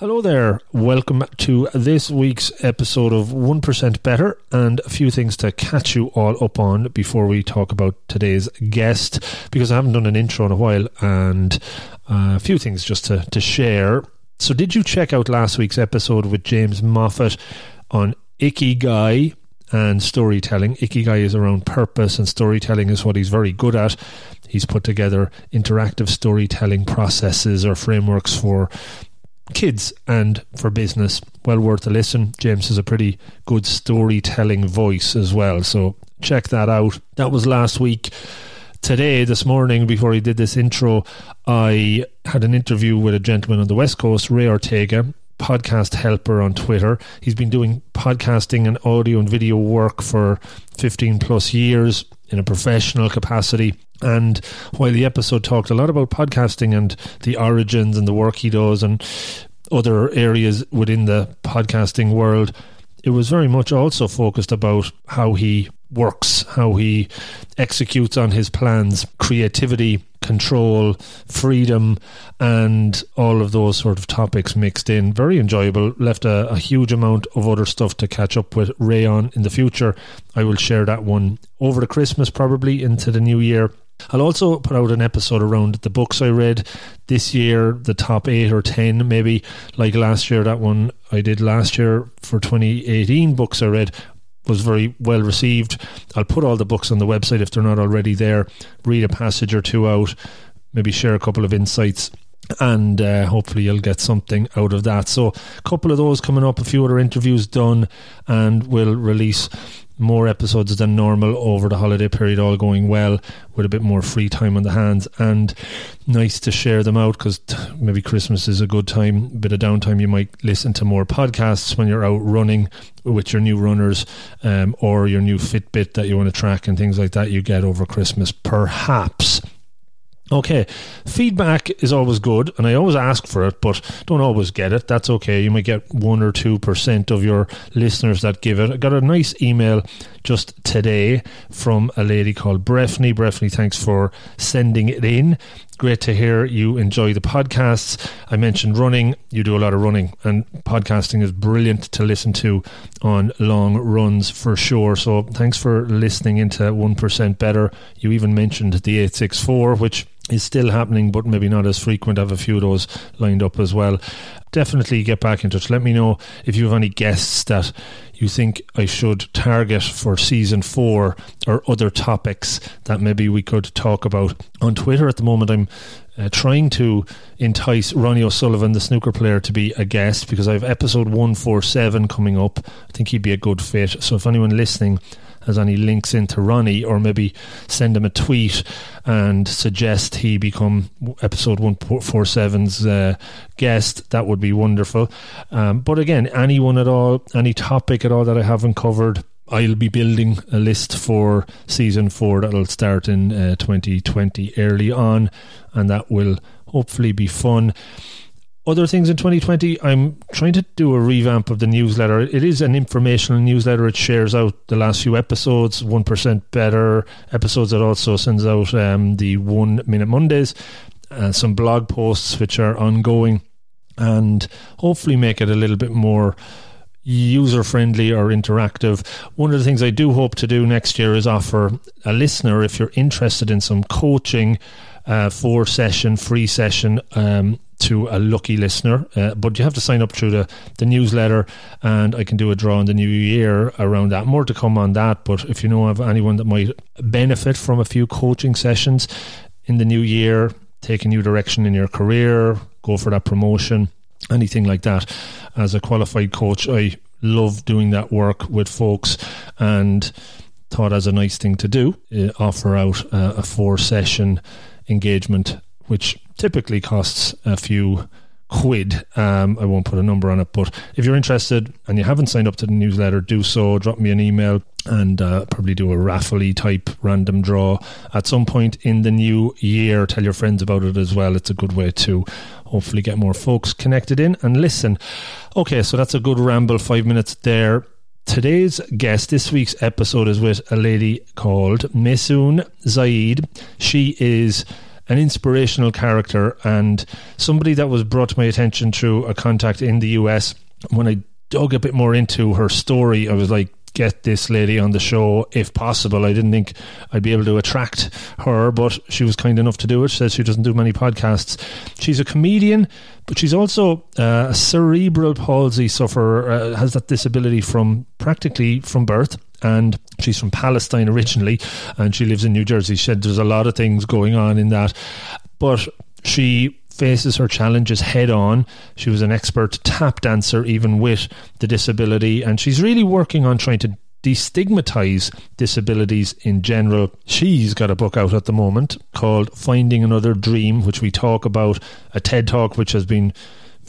Hello there. Welcome to this week's episode of 1% Better and a few things to catch you all up on before we talk about today's guest because I haven't done an intro in a while and uh, a few things just to, to share. So, did you check out last week's episode with James Moffat on Ikigai and storytelling? Ikigai is around purpose and storytelling is what he's very good at. He's put together interactive storytelling processes or frameworks for kids and for business. Well worth a listen. James has a pretty good storytelling voice as well. So check that out. That was last week. Today, this morning, before I did this intro, I had an interview with a gentleman on the West Coast, Ray Ortega, podcast helper on Twitter. He's been doing podcasting and audio and video work for 15 plus years in a professional capacity. And while the episode talked a lot about podcasting and the origins and the work he does and other areas within the podcasting world, it was very much also focused about how he works, how he executes on his plans, creativity, control, freedom, and all of those sort of topics mixed in. Very enjoyable. Left a, a huge amount of other stuff to catch up with Ray on in the future. I will share that one over the Christmas, probably into the new year. I'll also put out an episode around the books I read this year, the top eight or ten, maybe like last year. That one I did last year for 2018 books I read was very well received. I'll put all the books on the website if they're not already there. Read a passage or two out, maybe share a couple of insights and uh, hopefully you'll get something out of that. So, a couple of those coming up, a few other interviews done, and we'll release more episodes than normal over the holiday period, all going well with a bit more free time on the hands. And nice to share them out because t- maybe Christmas is a good time, bit of downtime. You might listen to more podcasts when you're out running with your new runners um, or your new Fitbit that you want to track and things like that you get over Christmas, perhaps. Okay, feedback is always good, and I always ask for it, but don't always get it. That's okay. You might get one or two percent of your listeners that give it. I got a nice email just today from a lady called Breffney. Breffney, thanks for sending it in. Great to hear you enjoy the podcasts. I mentioned running. You do a lot of running, and podcasting is brilliant to listen to on long runs for sure. So thanks for listening into 1% Better. You even mentioned the 864, which is still happening, but maybe not as frequent. I have a few of those lined up as well. Definitely get back in touch. Let me know if you have any guests that you think I should target for season four or other topics that maybe we could talk about. On Twitter at the moment, I'm uh, trying to entice Ronnie O'Sullivan, the snooker player, to be a guest because I have episode 147 coming up. I think he'd be a good fit. So if anyone listening has any links into Ronnie, or maybe send him a tweet and suggest he become episode 147's uh, guest, that would be wonderful. Um, but again, anyone at all, any topic at all that I haven't covered, I'll be building a list for season four that'll start in uh, 2020 early on, and that will hopefully be fun other things in 2020, I'm trying to do a revamp of the newsletter. It is an informational newsletter. It shares out the last few episodes, 1% better episodes. It also sends out um, the One Minute Mondays, uh, some blog posts which are ongoing, and hopefully make it a little bit more user friendly or interactive. One of the things I do hope to do next year is offer a listener, if you're interested in some coaching, uh, four session, free session. Um, to a lucky listener. Uh, but you have to sign up through the, the newsletter, and I can do a draw in the new year around that. More to come on that. But if you know of anyone that might benefit from a few coaching sessions in the new year, take a new direction in your career, go for that promotion, anything like that. As a qualified coach, I love doing that work with folks and thought as a nice thing to do, uh, offer out uh, a four session engagement, which typically costs a few quid. Um, I won't put a number on it, but if you're interested and you haven't signed up to the newsletter, do so. Drop me an email and uh, probably do a raffle type random draw at some point in the new year. Tell your friends about it as well. It's a good way to hopefully get more folks connected in and listen. Okay, so that's a good ramble, five minutes there. Today's guest, this week's episode, is with a lady called Maysoon Zayid. She is an inspirational character and somebody that was brought to my attention through a contact in the US. When I dug a bit more into her story, I was like, get this lady on the show if possible. I didn't think I'd be able to attract her, but she was kind enough to do it. She says she doesn't do many podcasts. She's a comedian, but she's also uh, a cerebral palsy sufferer, uh, has that disability from practically from birth. And she's from Palestine originally, and she lives in New Jersey. She said there's a lot of things going on in that, but she faces her challenges head on. She was an expert tap dancer, even with the disability, and she's really working on trying to destigmatize disabilities in general. She's got a book out at the moment called Finding Another Dream, which we talk about, a TED talk which has been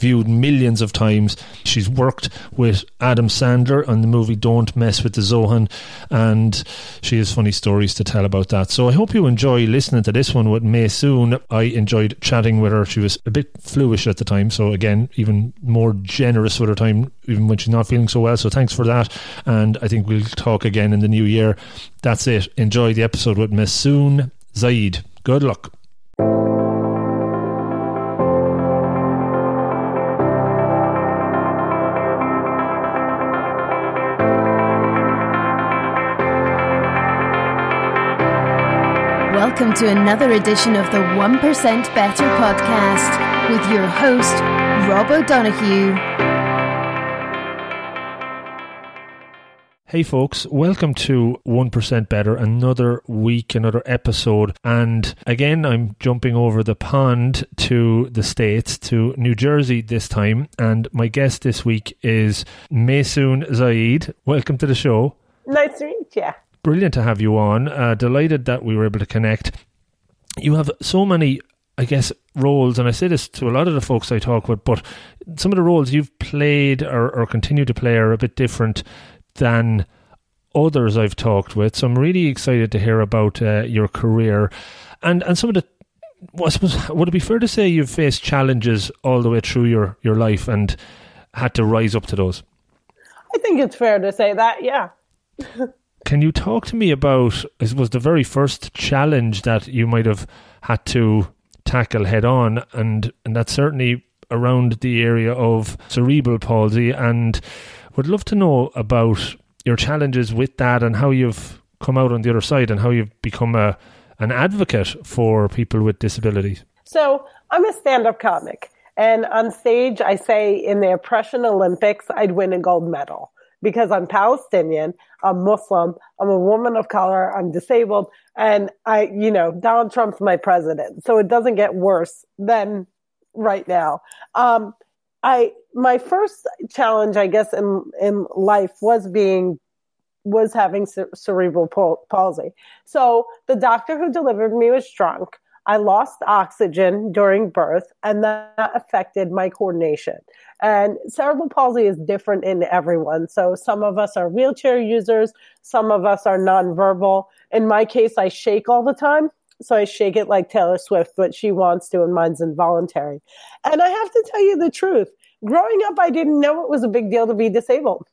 viewed millions of times. She's worked with Adam Sandler on the movie Don't Mess with the Zohan, and she has funny stories to tell about that. So I hope you enjoy listening to this one with Maysoon. I enjoyed chatting with her. She was a bit fluish at the time, so again, even more generous with her time, even when she's not feeling so well. So thanks for that, and I think we'll talk again in the new year. That's it. Enjoy the episode with Maysoon Zayid. Good luck. Welcome to another edition of the 1% Better podcast with your host, Rob O'Donoghue. Hey, folks, welcome to 1% Better, another week, another episode. And again, I'm jumping over the pond to the States, to New Jersey this time. And my guest this week is Maysoon Zayid. Welcome to the show. Nice to meet you brilliant to have you on. Uh, delighted that we were able to connect. You have so many, I guess, roles, and I say this to a lot of the folks I talk with, but some of the roles you've played or, or continue to play are a bit different than others I've talked with. So I'm really excited to hear about uh, your career and and some of the. I suppose would it be fair to say you've faced challenges all the way through your your life and had to rise up to those? I think it's fair to say that, yeah. Can you talk to me about, I suppose, the very first challenge that you might have had to tackle head on, and and that's certainly around the area of cerebral palsy, and would love to know about your challenges with that and how you've come out on the other side and how you've become a an advocate for people with disabilities. So I'm a stand-up comic, and on stage, I say in the Oppression Olympics, I'd win a gold medal because I'm Palestinian, I'm Muslim, I'm a woman of color, I'm disabled, and I, you know, Donald Trump's my president. So it doesn't get worse than right now. Um, I, my first challenge, I guess, in, in life was being, was having cerebral palsy. So the doctor who delivered me was drunk. I lost oxygen during birth and that affected my coordination. And cerebral palsy is different in everyone. So some of us are wheelchair users, some of us are nonverbal. In my case, I shake all the time. So I shake it like Taylor Swift, but she wants to, and mine's involuntary. And I have to tell you the truth. Growing up, I didn't know it was a big deal to be disabled.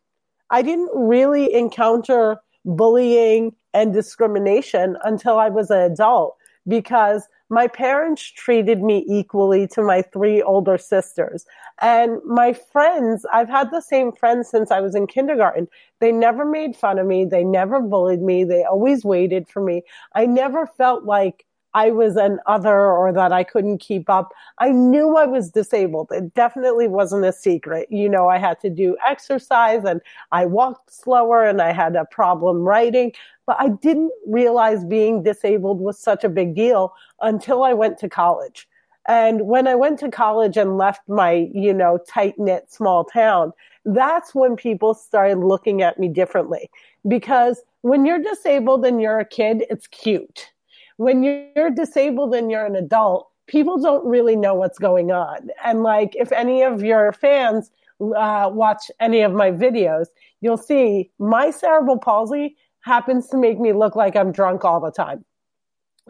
I didn't really encounter bullying and discrimination until I was an adult because my parents treated me equally to my three older sisters. And my friends, I've had the same friends since I was in kindergarten. They never made fun of me. They never bullied me. They always waited for me. I never felt like I was an other or that I couldn't keep up. I knew I was disabled. It definitely wasn't a secret. You know, I had to do exercise and I walked slower and I had a problem writing, but I didn't realize being disabled was such a big deal until I went to college. And when I went to college and left my, you know, tight knit small town, that's when people started looking at me differently. Because when you're disabled and you're a kid, it's cute when you're disabled and you're an adult, people don't really know what's going on. And like, if any of your fans uh, watch any of my videos, you'll see my cerebral palsy happens to make me look like I'm drunk all the time.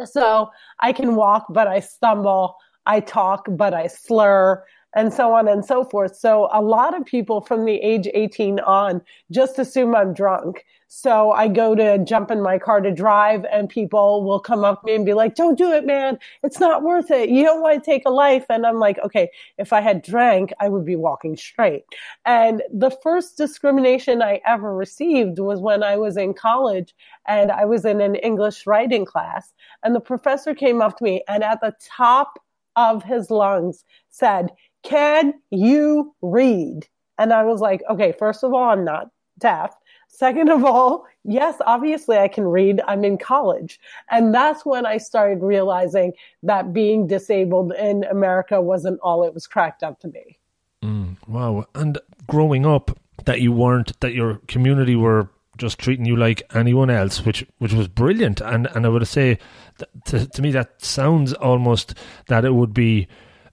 So I can walk, but I stumble. I talk, but I slur. And so on and so forth. So a lot of people from the age 18 on just assume I'm drunk. So I go to jump in my car to drive and people will come up to me and be like, don't do it, man. It's not worth it. You don't want to take a life. And I'm like, okay, if I had drank, I would be walking straight. And the first discrimination I ever received was when I was in college and I was in an English writing class and the professor came up to me and at the top of his lungs said, can you read? And I was like, okay, first of all, I'm not deaf. Second of all, yes, obviously I can read. I'm in college. And that's when I started realizing that being disabled in America wasn't all it was cracked up to be. Mm, wow. And growing up, that you weren't, that your community were just treating you like anyone else, which which was brilliant. And and I would say, to, to me, that sounds almost that it would be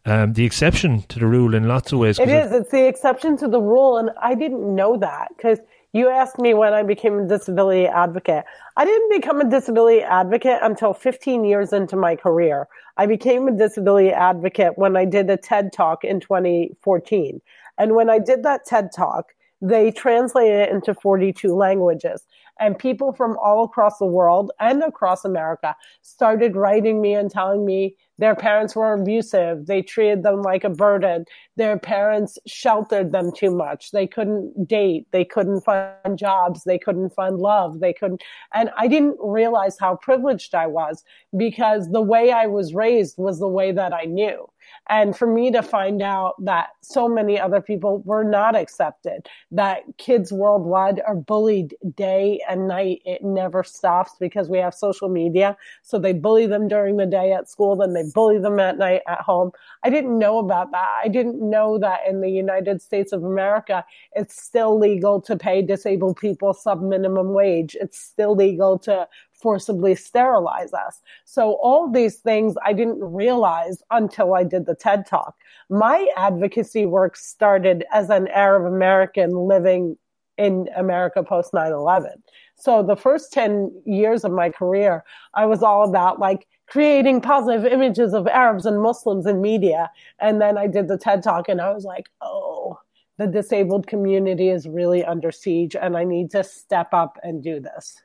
um, the exception to the rule in lots of ways. It is. It, it's the exception to the rule, and I didn't know that because you asked me when I became a disability advocate. I didn't become a disability advocate until 15 years into my career. I became a disability advocate when I did a TED talk in 2014. And when I did that TED talk, they translated it into 42 languages. And people from all across the world and across America started writing me and telling me their parents were abusive. They treated them like a burden. Their parents sheltered them too much. They couldn't date. They couldn't find jobs. They couldn't find love. They couldn't. And I didn't realize how privileged I was because the way I was raised was the way that I knew. And for me to find out that so many other people were not accepted, that kids worldwide are bullied day and night, it never stops because we have social media. So they bully them during the day at school, then they bully them at night at home. I didn't know about that. I didn't know that in the United States of America, it's still legal to pay disabled people sub minimum wage. It's still legal to forcibly sterilize us. So all these things I didn't realize until I did the TED talk. My advocacy work started as an Arab American living in America post 9-11. So the first 10 years of my career, I was all about like creating positive images of Arabs and Muslims in media. And then I did the TED talk and I was like, oh, the disabled community is really under siege and I need to step up and do this.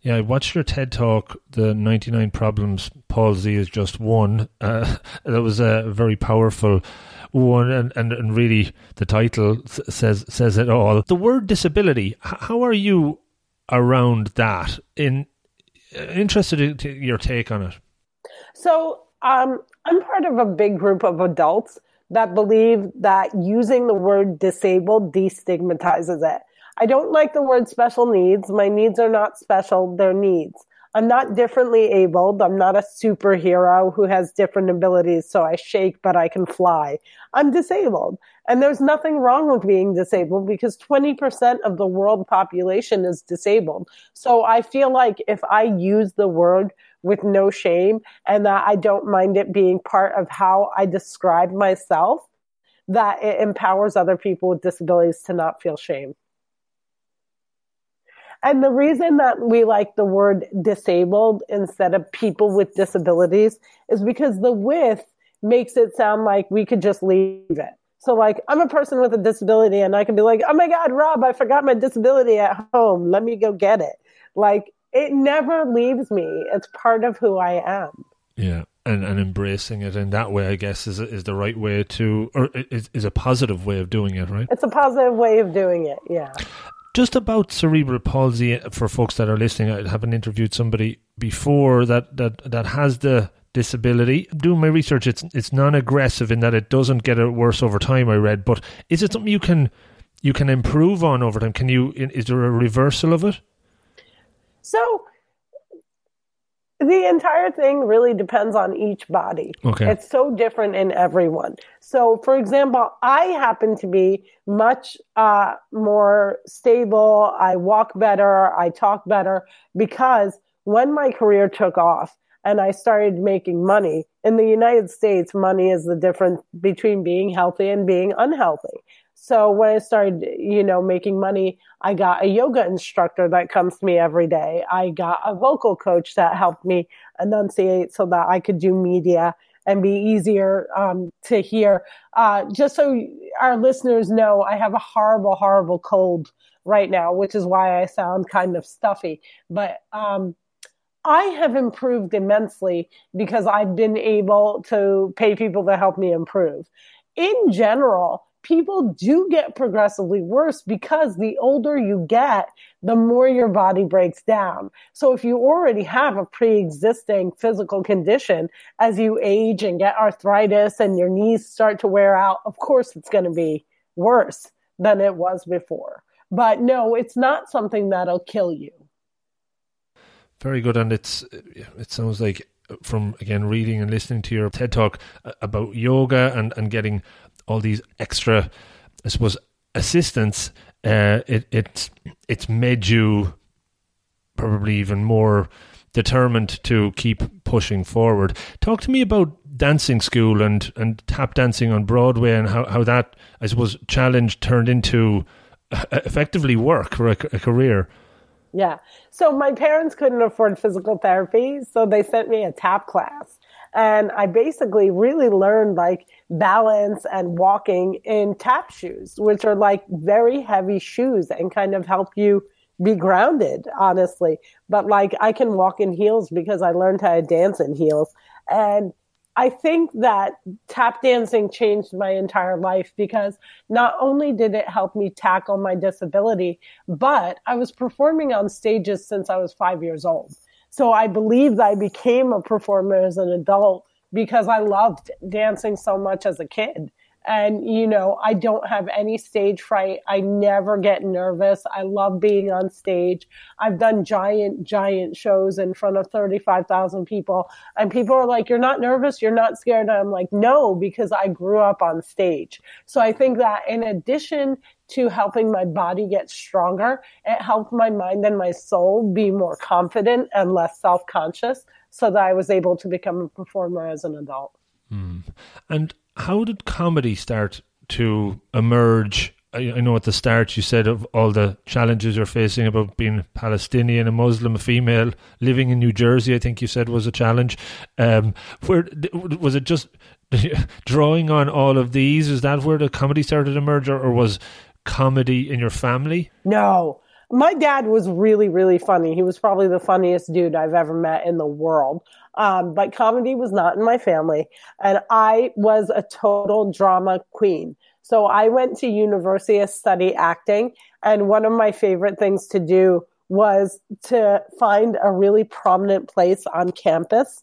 Yeah, I watched your TED talk. The ninety nine problems palsy is just one. Uh, that was a very powerful one, and, and, and really the title says says it all. The word disability. How are you around that? In uh, interested in your take on it. So um, I'm part of a big group of adults that believe that using the word disabled destigmatizes it. I don't like the word special needs. My needs are not special, they're needs. I'm not differently abled. I'm not a superhero who has different abilities, so I shake, but I can fly. I'm disabled. And there's nothing wrong with being disabled because 20% of the world population is disabled. So I feel like if I use the word with no shame and that I don't mind it being part of how I describe myself, that it empowers other people with disabilities to not feel shame. And the reason that we like the word disabled instead of people with disabilities is because the with makes it sound like we could just leave it. So like I'm a person with a disability and I can be like, "Oh my god, Rob, I forgot my disability at home. Let me go get it." Like it never leaves me. It's part of who I am. Yeah. And, and embracing it in that way, I guess, is is the right way to, or is, is a positive way of doing it, right? It's a positive way of doing it, yeah just about cerebral palsy uh, for folks that are listening. I haven't interviewed somebody before that that that has the disability. Doing my research, it's it's non-aggressive in that it doesn't get worse over time. I read, but is it something you can you can improve on over time? Can you? Is there a reversal of it? So the entire thing really depends on each body. Okay. It's so different in everyone. So, for example, I happen to be much uh, more stable. I walk better. I talk better because when my career took off and I started making money in the United States, money is the difference between being healthy and being unhealthy. So when I started, you know, making money, I got a yoga instructor that comes to me every day. I got a vocal coach that helped me enunciate so that I could do media and be easier um, to hear. Uh, just so our listeners know, I have a horrible, horrible cold right now, which is why I sound kind of stuffy. But um, I have improved immensely because I've been able to pay people to help me improve. In general, people do get progressively worse because the older you get, the more your body breaks down. So if you already have a pre-existing physical condition, as you age and get arthritis and your knees start to wear out, of course it's going to be worse than it was before. But no, it's not something that'll kill you. Very good, and it's it sounds like from again reading and listening to your TED talk uh, about yoga and and getting all these extra, I suppose, assistance. Uh, it it's it's made you probably even more determined to keep pushing forward. Talk to me about dancing school and, and tap dancing on Broadway and how, how that, I suppose, challenge turned into effectively work or a, a career. Yeah. So my parents couldn't afford physical therapy, so they sent me a tap class. And I basically really learned like balance and walking in tap shoes, which are like very heavy shoes and kind of help you be grounded, honestly. But like I can walk in heels because I learned how to dance in heels. And I think that tap dancing changed my entire life because not only did it help me tackle my disability, but I was performing on stages since I was five years old. So I believe I became a performer as an adult because I loved dancing so much as a kid. And, you know, I don't have any stage fright. I never get nervous. I love being on stage. I've done giant, giant shows in front of 35,000 people. And people are like, You're not nervous? You're not scared? And I'm like, No, because I grew up on stage. So I think that in addition to helping my body get stronger, it helped my mind and my soul be more confident and less self conscious so that I was able to become a performer as an adult. Mm. And how did comedy start to emerge? I, I, know at the start you said of all the challenges you're facing about being Palestinian, a Muslim, a female, living in New Jersey. I think you said was a challenge. Um, where was it? Just drawing on all of these? Is that where the comedy started to emerge, or, or was comedy in your family? No, my dad was really, really funny. He was probably the funniest dude I've ever met in the world. Um, but comedy was not in my family. And I was a total drama queen. So I went to university to study acting. And one of my favorite things to do was to find a really prominent place on campus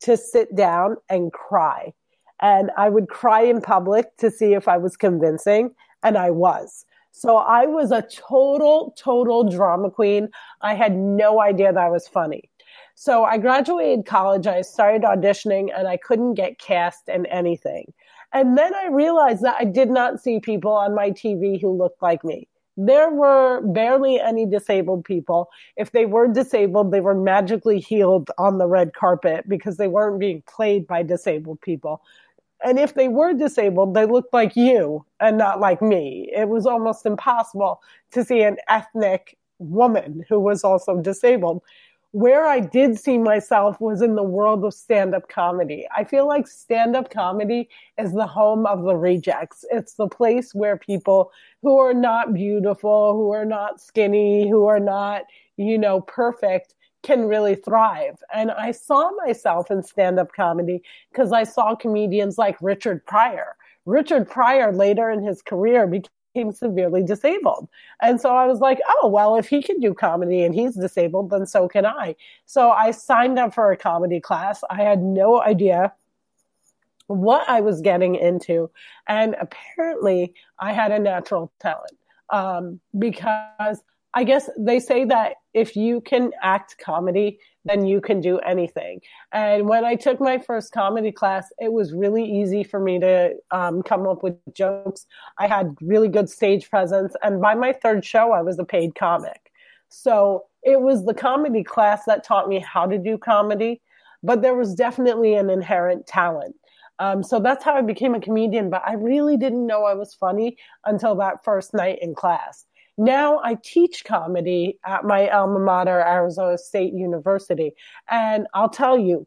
to sit down and cry. And I would cry in public to see if I was convincing. And I was. So I was a total, total drama queen. I had no idea that I was funny. So I graduated college. I started auditioning and I couldn't get cast in anything. And then I realized that I did not see people on my TV who looked like me. There were barely any disabled people. If they were disabled, they were magically healed on the red carpet because they weren't being played by disabled people. And if they were disabled, they looked like you and not like me. It was almost impossible to see an ethnic woman who was also disabled. Where I did see myself was in the world of stand up comedy. I feel like stand up comedy is the home of the rejects. It's the place where people who are not beautiful, who are not skinny, who are not, you know, perfect can really thrive. And I saw myself in stand up comedy because I saw comedians like Richard Pryor. Richard Pryor later in his career became severely disabled. And so I was like, oh, well, if he can do comedy and he's disabled, then so can I. So I signed up for a comedy class. I had no idea what I was getting into. And apparently I had a natural talent um, because I guess they say that if you can act comedy, then you can do anything. And when I took my first comedy class, it was really easy for me to um, come up with jokes. I had really good stage presence. And by my third show, I was a paid comic. So it was the comedy class that taught me how to do comedy, but there was definitely an inherent talent. Um, so that's how I became a comedian, but I really didn't know I was funny until that first night in class. Now I teach comedy at my alma mater, Arizona State University. And I'll tell you,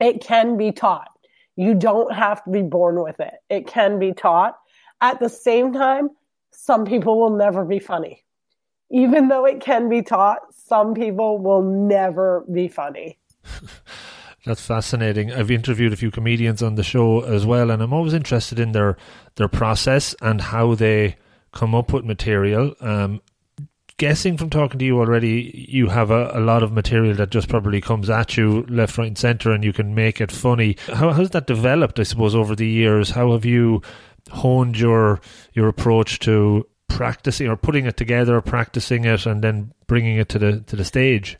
it can be taught. You don't have to be born with it. It can be taught. At the same time, some people will never be funny. Even though it can be taught, some people will never be funny. That's fascinating. I've interviewed a few comedians on the show as well, and I'm always interested in their their process and how they come up with material. Um, guessing from talking to you already, you have a, a, lot of material that just probably comes at you left, right, and centre, and you can make it funny. How has that developed? I suppose over the years, how have you honed your your approach to practicing or putting it together, practicing it, and then bringing it to the to the stage?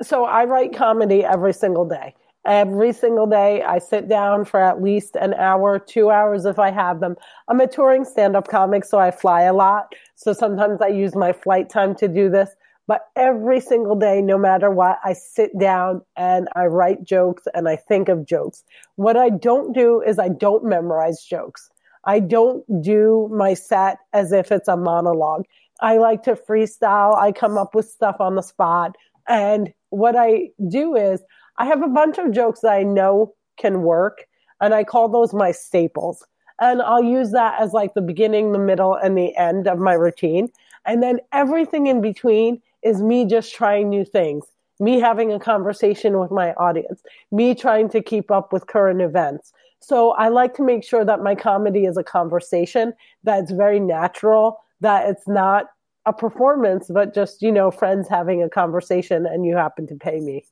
So I write comedy every single day. Every single day, I sit down for at least an hour, two hours if I have them. I'm a touring stand up comic, so I fly a lot. So sometimes I use my flight time to do this. But every single day, no matter what, I sit down and I write jokes and I think of jokes. What I don't do is I don't memorize jokes. I don't do my set as if it's a monologue. I like to freestyle. I come up with stuff on the spot. And what I do is I have a bunch of jokes that I know can work, and I call those my staples. And I'll use that as like the beginning, the middle, and the end of my routine. And then everything in between is me just trying new things, me having a conversation with my audience, me trying to keep up with current events. So I like to make sure that my comedy is a conversation that's very natural, that it's not a performance, but just, you know, friends having a conversation and you happen to pay me.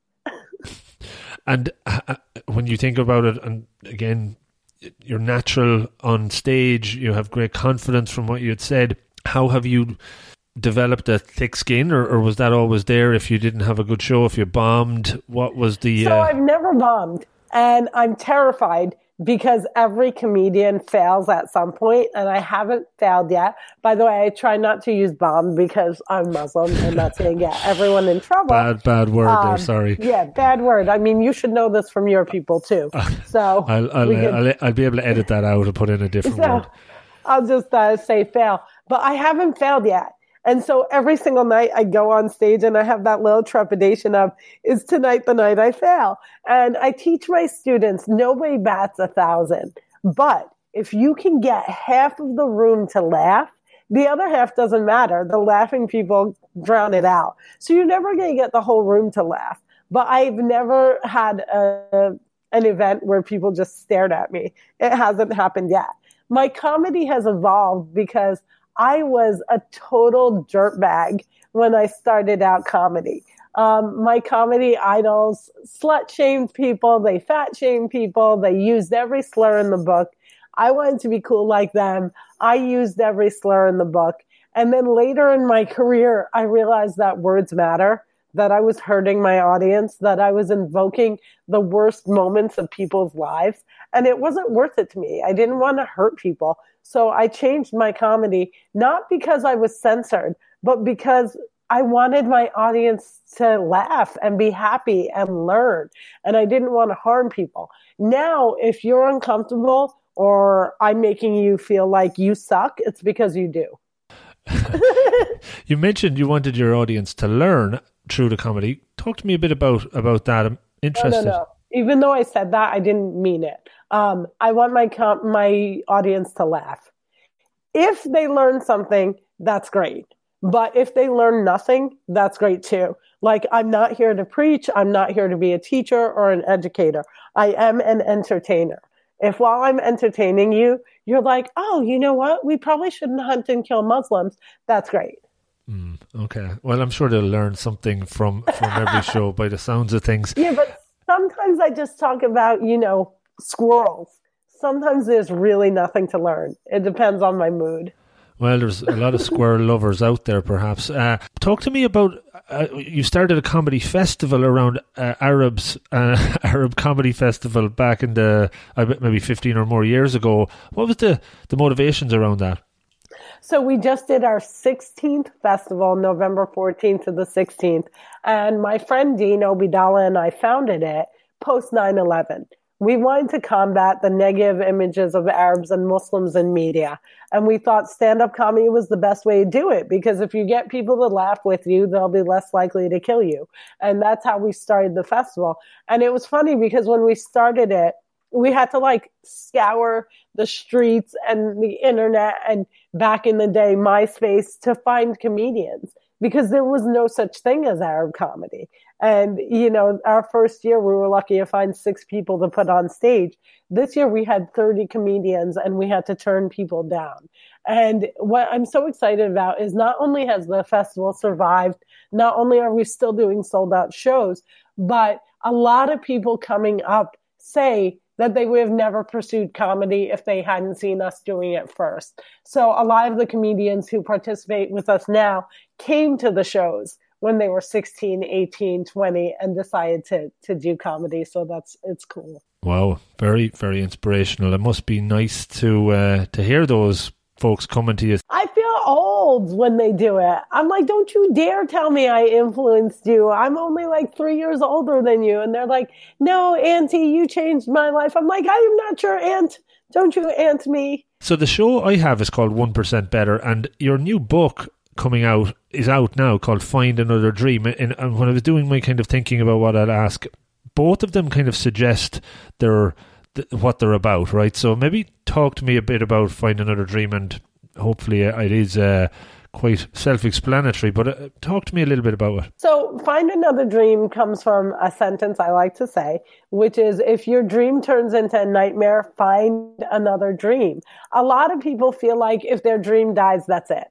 And uh, when you think about it, and again, you're natural on stage, you have great confidence from what you had said. How have you developed a thick skin, or, or was that always there if you didn't have a good show, if you bombed? What was the. So uh... I've never bombed, and I'm terrified because every comedian fails at some point and I haven't failed yet. By the way, I try not to use bomb because I'm Muslim and that's going to get everyone in trouble. Bad, bad word um, there, sorry. Yeah, bad word. I mean, you should know this from your people too. So I'll, I'll, I'll, I'll, be able to edit that out and put in a different so, word. I'll just uh, say fail. But I haven't failed yet. And so every single night I go on stage and I have that little trepidation of, is tonight the night I fail? And I teach my students, nobody bats a thousand. But if you can get half of the room to laugh, the other half doesn't matter. The laughing people drown it out. So you're never going to get the whole room to laugh. But I've never had a, an event where people just stared at me. It hasn't happened yet. My comedy has evolved because I was a total dirtbag when I started out comedy. Um, my comedy idols slut shamed people, they fat shamed people, they used every slur in the book. I wanted to be cool like them. I used every slur in the book. And then later in my career, I realized that words matter, that I was hurting my audience, that I was invoking the worst moments of people's lives. And it wasn't worth it to me. I didn't want to hurt people. So I changed my comedy, not because I was censored, but because I wanted my audience to laugh and be happy and learn. And I didn't want to harm people. Now, if you're uncomfortable or I'm making you feel like you suck, it's because you do. you mentioned you wanted your audience to learn through the comedy. Talk to me a bit about about that. I'm interested. No, no, no. Even though I said that, I didn't mean it. Um, I want my com- my audience to laugh. If they learn something, that's great. But if they learn nothing, that's great too. Like I'm not here to preach. I'm not here to be a teacher or an educator. I am an entertainer. If while I'm entertaining you, you're like, oh, you know what? We probably shouldn't hunt and kill Muslims. That's great. Mm, okay. Well, I'm sure they'll learn something from from every show by the sounds of things. Yeah, but sometimes I just talk about, you know, squirrels. Sometimes there's really nothing to learn. It depends on my mood. Well, there's a lot of squirrel lovers out there, perhaps. Uh, talk to me about uh, you started a comedy festival around uh, Arabs, uh, Arab comedy festival back in the maybe fifteen or more years ago. What was the the motivations around that? So we just did our 16th festival, November 14th to the 16th, and my friend Dean Obeidallah and I founded it post 9/11 we wanted to combat the negative images of Arabs and Muslims in media. And we thought stand up comedy was the best way to do it because if you get people to laugh with you, they'll be less likely to kill you. And that's how we started the festival. And it was funny because when we started it, we had to like scour the streets and the internet and back in the day MySpace to find comedians because there was no such thing as Arab comedy. And, you know, our first year, we were lucky to find six people to put on stage. This year, we had 30 comedians and we had to turn people down. And what I'm so excited about is not only has the festival survived, not only are we still doing sold out shows, but a lot of people coming up say that they would have never pursued comedy if they hadn't seen us doing it first. So a lot of the comedians who participate with us now came to the shows when they were 16, 18, 20 and decided to to do comedy. So that's it's cool. Wow, very very inspirational. It must be nice to uh, to hear those folks coming to you. I feel old when they do it. I'm like, don't you dare tell me I influenced you. I'm only like three years older than you. And they're like, no, Auntie, you changed my life. I'm like, I am not your aunt. Don't you aunt me. So the show I have is called 1% Better, and your new book coming out is out now called Find Another Dream. And, and when I was doing my kind of thinking about what I'd ask, both of them kind of suggest they're th- what they're about, right? So maybe talk to me a bit about Find Another Dream, and hopefully it is uh, quite self-explanatory. But uh, talk to me a little bit about it. So, Find Another Dream comes from a sentence I like to say, which is, "If your dream turns into a nightmare, find another dream." A lot of people feel like if their dream dies, that's it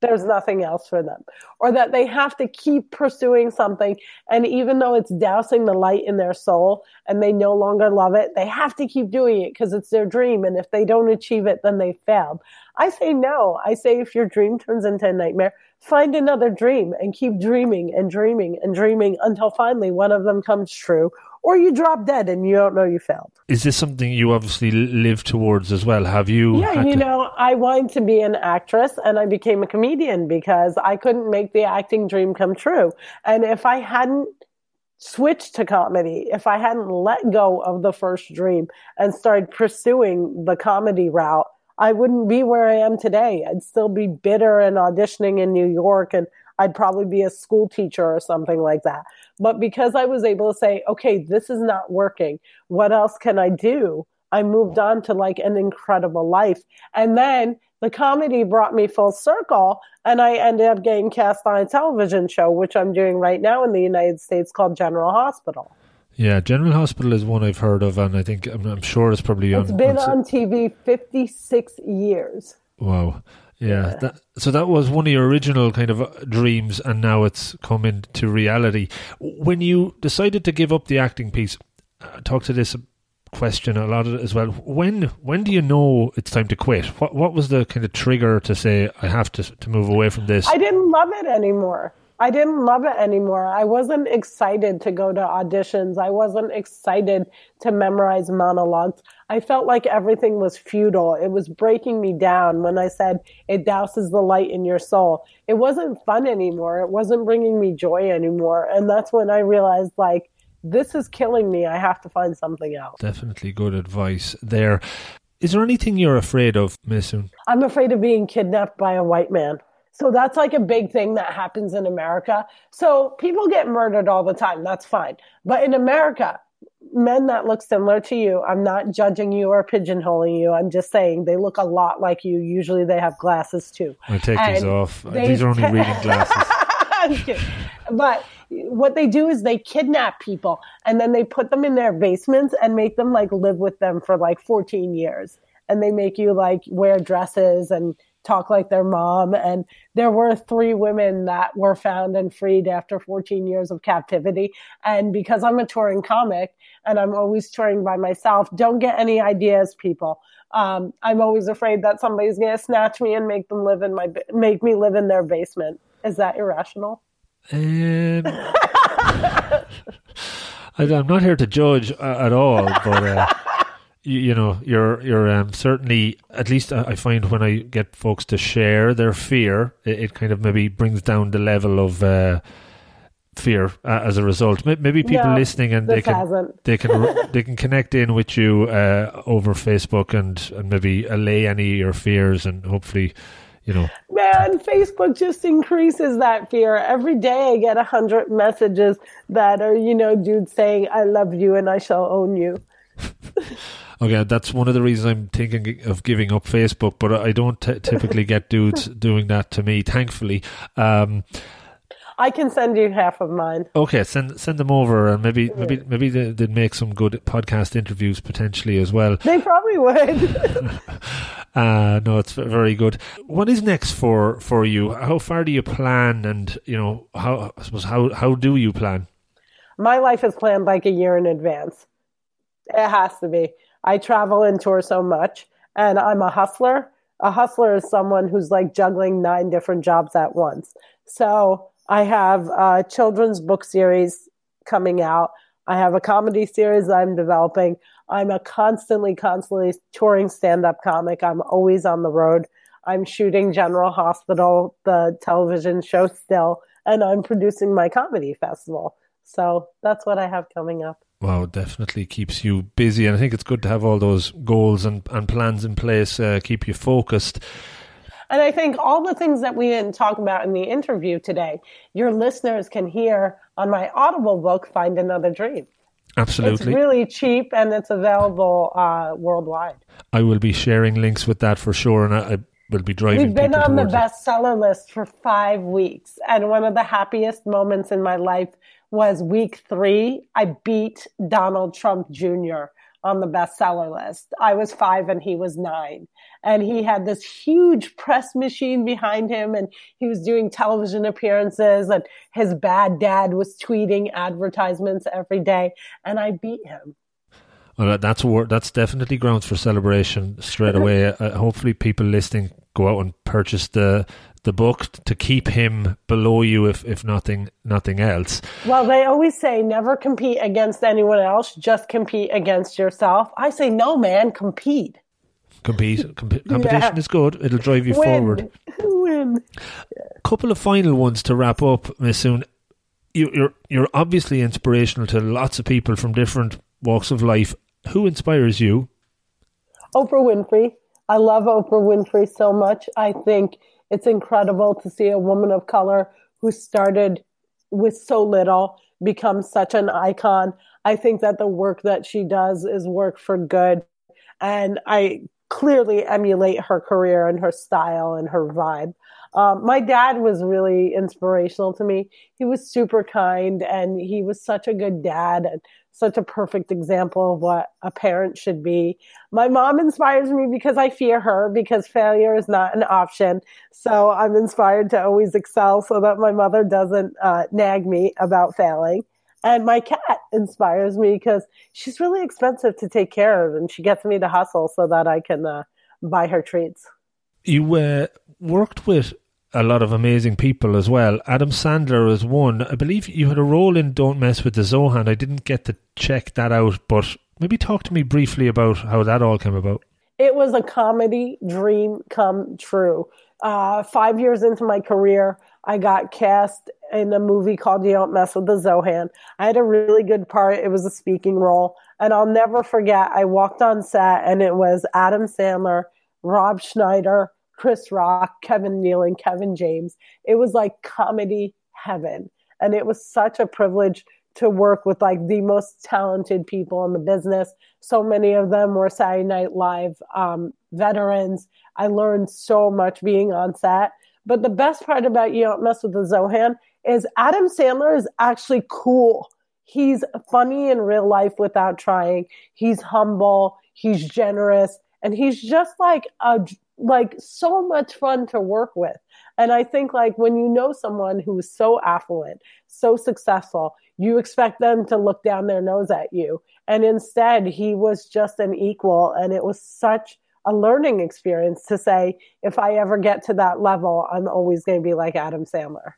there's nothing else for them. Or that they have to keep pursuing something and even though it's dousing the light in their soul and they no longer love it they have to keep doing it because it's their dream and if they don't achieve it then they failed i say no. I say if your dream turns into a nightmare find another dream and keep dreaming and dreaming and dreaming until finally one of them comes true or you drop dead and you don't know you failed. Is this something you obviously live towards as well? Have you? Yeah, you to- know, I wanted to be an actress and I became a comedian because I couldn't make the acting dream come true. And if I hadn't switched to comedy, if I hadn't let go of the first dream and started pursuing the comedy route, I wouldn't be where I am today. I'd still be bitter and auditioning in New York and I'd probably be a school teacher or something like that. But because I was able to say, okay, this is not working. What else can I do? I moved on to like an incredible life. And then the comedy brought me full circle and I ended up getting cast on a television show, which I'm doing right now in the United States called General Hospital. Yeah, General Hospital is one I've heard of, and I think I'm, I'm sure it's probably it's on. It's been on, on TV 56 years. Wow. Yeah. That, so that was one of your original kind of uh, dreams, and now it's come into reality. When you decided to give up the acting piece, uh, talk to this question a lot as well. When when do you know it's time to quit? What what was the kind of trigger to say I have to to move away from this? I didn't love it anymore. I didn't love it anymore. I wasn't excited to go to auditions. I wasn't excited to memorize monologues. I felt like everything was futile. It was breaking me down when I said it douses the light in your soul. It wasn't fun anymore. It wasn't bringing me joy anymore. And that's when I realized like, this is killing me. I have to find something else. Definitely good advice there. Is there anything you're afraid of, Maysoon? I'm afraid of being kidnapped by a white man. So that's like a big thing that happens in America. So people get murdered all the time. That's fine. But in America, men that look similar to you, I'm not judging you or pigeonholing you. I'm just saying they look a lot like you. Usually they have glasses too. I take and these off. These are only reading glasses. but what they do is they kidnap people and then they put them in their basements and make them like live with them for like 14 years. And they make you like wear dresses and talk like their mom. And there were three women that were found and freed after 14 years of captivity. And because I'm a touring comic and I'm always touring by myself, don't get any ideas, people. Um, I'm always afraid that somebody's going to snatch me and make them live in my, make me live in their basement. Is that irrational? Um, I, am not here to judge uh, at all, but uh, you, you know, you're you're um, certainly at least I find when I get folks to share their fear, it, it kind of maybe brings down the level of. Uh, fear uh, as a result. Maybe people listening and they can hasn't. they can they can connect in with you uh, over Facebook and and maybe allay any of your fears and hopefully. You know, man, Facebook just increases that fear. Every day I get a hundred messages that are, you know, dudes saying, I love you and I shall own you. Okay, that's one of the reasons I'm thinking of giving up Facebook, but I don't t- typically get dudes doing that to me. Thankfully, um, I can send you half of mine. Okay, send send them over, and maybe maybe maybe they, would make some good podcast interviews potentially as well. They probably would. uh, no, it's very good. What is next for for you? How far do you plan, and you know how I suppose how how do you plan? My life is planned like a year in advance. It has to be. I travel and tour so much, and I'm a hustler. A hustler is someone who's like juggling nine different jobs at once. So I have a children's book series coming out. I have a comedy series I'm developing. I'm a constantly, constantly touring stand up comic. I'm always on the road. I'm shooting General Hospital, the television show still, and I'm producing my comedy festival. So that's what I have coming up. Wow, definitely keeps you busy. And I think it's good to have all those goals and, and plans in place, uh, keep you focused. And I think all the things that we didn't talk about in the interview today, your listeners can hear on my Audible book, Find Another Dream. Absolutely. It's really cheap and it's available uh, worldwide. I will be sharing links with that for sure. And I, I will be driving. We've been on the bestseller list for five weeks. And one of the happiest moments in my life was week three. I beat Donald Trump Jr. on the bestseller list. I was five and he was nine. And he had this huge press machine behind him and he was doing television appearances and his bad dad was tweeting advertisements every day. And I beat him. Well, that's that's definitely grounds for celebration straight away. Uh, hopefully, people listening go out and purchase the the book to keep him below you if if nothing nothing else. Well, they always say never compete against anyone else, just compete against yourself. I say no, man, compete. Compete. competition yeah. is good. It'll drive you Win. forward. Win. A couple of final ones to wrap up, Maysoon. You, you're you're obviously inspirational to lots of people from different walks of life. Who inspires you? Oprah Winfrey. I love Oprah Winfrey so much. I think it's incredible to see a woman of color who started with so little become such an icon. I think that the work that she does is work for good. And I clearly emulate her career and her style and her vibe. Um, my dad was really inspirational to me. He was super kind and he was such a good dad and such a perfect example of what a parent should be. My mom inspires me because I fear her because failure is not an option. So I'm inspired to always excel so that my mother doesn't uh, nag me about failing. And my cat inspires me because she's really expensive to take care of and she gets me to hustle so that I can uh, buy her treats. You uh, worked with a lot of amazing people as well. Adam Sandler is one. I believe you had a role in Don't Mess with the Zohan. I didn't get to check that out, but maybe talk to me briefly about how that all came about. It was a comedy dream come true. Uh, five years into my career, I got cast in a movie called You Don't Mess with the Zohan. I had a really good part. It was a speaking role. And I'll never forget, I walked on set and it was Adam Sandler, Rob Schneider, Chris Rock, Kevin Nealon, Kevin James. It was like comedy heaven. And it was such a privilege to work with like the most talented people in the business. So many of them were Saturday Night Live um, veterans. I learned so much being on set. But the best part about You Don't Mess with the Zohan is Adam Sandler is actually cool. He's funny in real life without trying. He's humble. He's generous. And he's just like a like so much fun to work with. And I think like when you know someone who is so affluent, so successful, you expect them to look down their nose at you. And instead, he was just an equal. And it was such a learning experience to say, if I ever get to that level, I'm always going to be like Adam Sandler.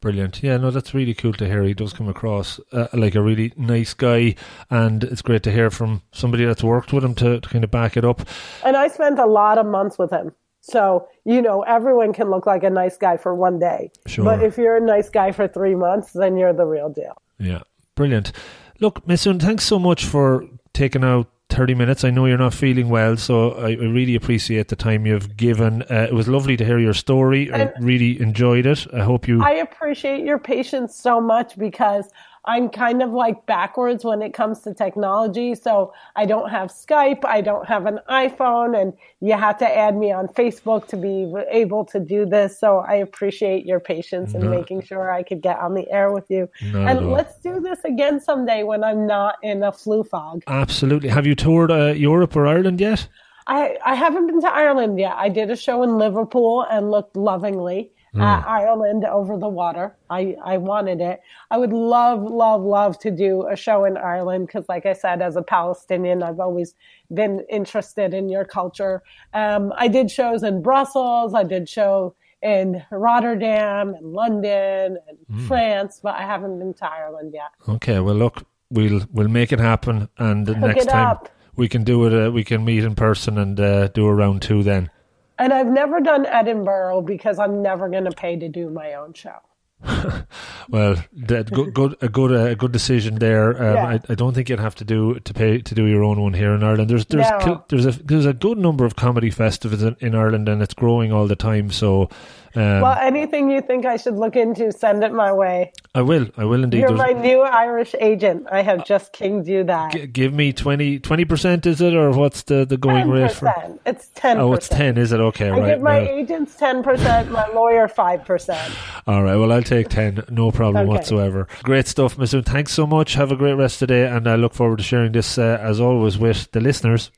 Brilliant. Yeah, no, that's really cool to hear. He does come across uh, like a really nice guy, and it's great to hear from somebody that's worked with him to, to kind of back it up. And I spent a lot of months with him. So, you know, everyone can look like a nice guy for one day. Sure. But if you're a nice guy for three months, then you're the real deal. Yeah. Brilliant. Look, Maysoon, thanks so much for taking out 30 minutes. I know you're not feeling well, so I, I really appreciate the time you've given. Uh, it was lovely to hear your story. And I really enjoyed it. I hope you. I appreciate your patience so much because I'm kind of like backwards when it comes to technology. So I don't have Skype. I don't have an iPhone and you have to add me on Facebook to be able to do this. So I appreciate your patience in No. making sure I could get on the air with you. At and all. let's do this again someday when I'm not in a flu fog. Absolutely. Have you toured uh, Europe or Ireland yet? I, I haven't been to Ireland yet. I did a show in Liverpool and looked lovingly at Ireland over the water. I, I wanted it. I would love, love, love to do a show in Ireland because, like I said, as a Palestinian, I've always been interested in your culture. Um, I did shows in Brussels. I did show in Rotterdam and London and France, but I haven't been to Ireland yet. Okay. Well, look, we'll we'll make it happen, and the Hook next time up. we can do it. Uh, we can meet in person and uh, do a round two then. And I've never done Edinburgh because I'm never going to pay to do my own show. Well, that good, good, a good, a good decision there. Um, Yeah. I, I don't think you'd have to do to pay to do your own one here in Ireland. There's there's No. there's a there's a good number of comedy festivals in, in Ireland, and it's growing all the time. So, um, Well, anything you think I should look into, send it my way. I will, I will indeed. You're There's- my new Irish agent. I have just kinged you that. G- give me 20 percent, is it, or what's the the going rate for? 10%. It's 10%. Oh, it's ten, is it? Okay, I right. give my well, agents 10%, my lawyer 5%. all right. Well, I'll take ten, no problem Okay. whatsoever. Great stuff, Maysoon. Thanks so much. Have a great rest of the day, and I look forward to sharing this uh, as always with the listeners.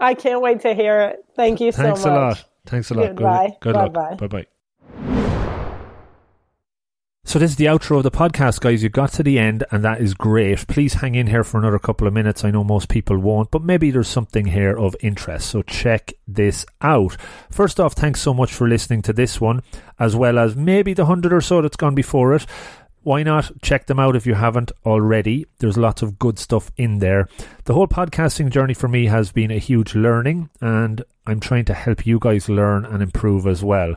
I can't wait to hear it. Thank you so much. Thanks a lot. Thanks a lot. Goodbye. Good, good luck. Bye-bye. Bye bye. So this is the outro of the podcast, guys. You got to the end, and that is great. Please hang in here for another couple of minutes. I know most people won't, but maybe there's something here of interest. So check this out. First off, thanks so much for listening to this one, as well as maybe the hundred or so that's gone before it. Why not check them out if you haven't already? There's lots of good stuff in there. The whole podcasting journey for me has been a huge learning, and I'm trying to help you guys learn and improve as well.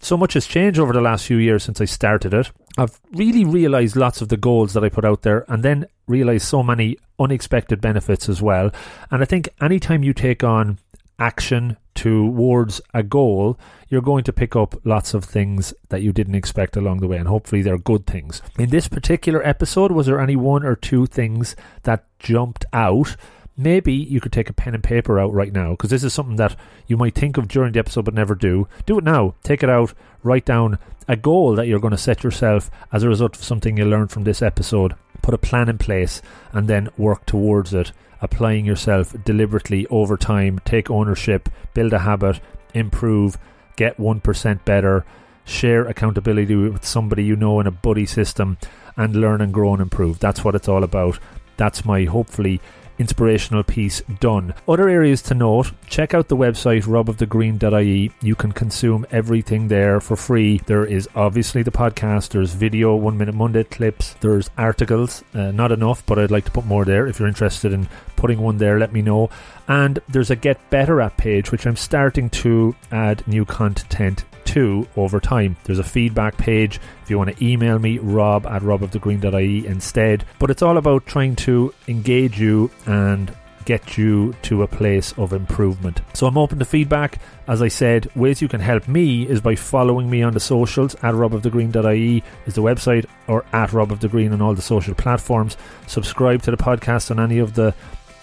So much has changed over the last few years since I started it. I've really realized lots of the goals that I put out there and then realized so many unexpected benefits as well. And I think anytime you take on action towards a goal, you're going to pick up lots of things that you didn't expect along the way, and hopefully they're good things. In this particular episode, was there any one or two things that jumped out? Maybe you could take a pen and paper out right now because this is something that you might think of during the episode but never do. Do it now. Take it out. Write down a goal that you're going to set yourself as a result of something you learned from this episode. Put a plan in place and then work towards it applying yourself deliberately over time, take ownership, build a habit, improve, get 1% better, share accountability with somebody you know in a buddy system, and learn and grow and improve. That's what it's all about. That's my hopefully inspirational piece done. Other areas to note check out the website robofthegreen.ie. You can consume everything there for free. There is obviously the podcast, there's video, one minute Monday clips, there's articles. Uh, not enough, but I'd like to put more there. If you're interested in putting one there, let me know. And there's a Get Better app page, which I'm starting to add new content over time. There's a feedback page if you want to email me, rob at robofthegreen.ie instead. But it's all about trying to engage you and get you to a place of improvement. So I'm open to feedback. As I said, ways you can help me is by following me on the socials at robofthegreen.ie is the website or at robofthegreen on all the social platforms. Subscribe to the podcast on any of the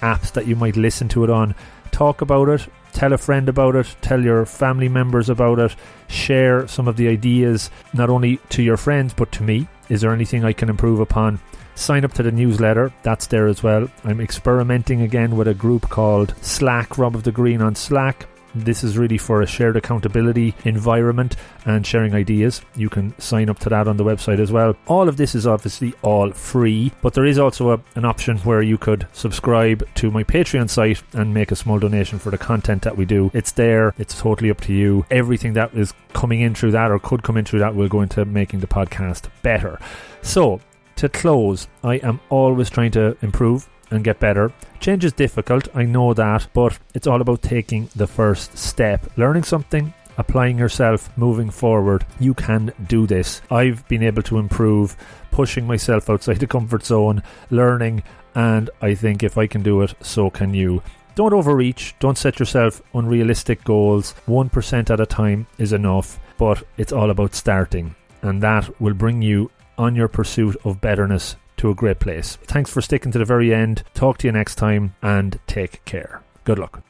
apps that you might listen to it on. Talk about it, tell a friend about it, tell your family members about it, share some of the ideas not only to your friends but to me. Is there anything I can improve upon? Sign up to the newsletter, that's there as well. I'm experimenting again with a group called Slack, Rob of the Green on Slack. This is really for a shared accountability environment and sharing ideas. You can sign up to that on the website as well. All of this is obviously all free, but there is also a, an option where you could subscribe to my Patreon site and make a small donation for the content that we do. It's there, it's totally up to you. Everything that is coming in through that or could come in through that will go into making the podcast better. So, to close, I am always trying to improve and get better. Change is difficult, I know that, but it's all about taking the first step. Learning something, applying yourself, moving forward. You can do this. I've been able to improve, pushing myself outside the comfort zone, learning, and I think if I can do it, so can you. Don't overreach, don't set yourself unrealistic goals. 1% at a time is enough, but it's all about starting, and that will bring you on your pursuit of betterness to a great place. Thanks for sticking to the very end. Talk to you next time and take care. Good luck.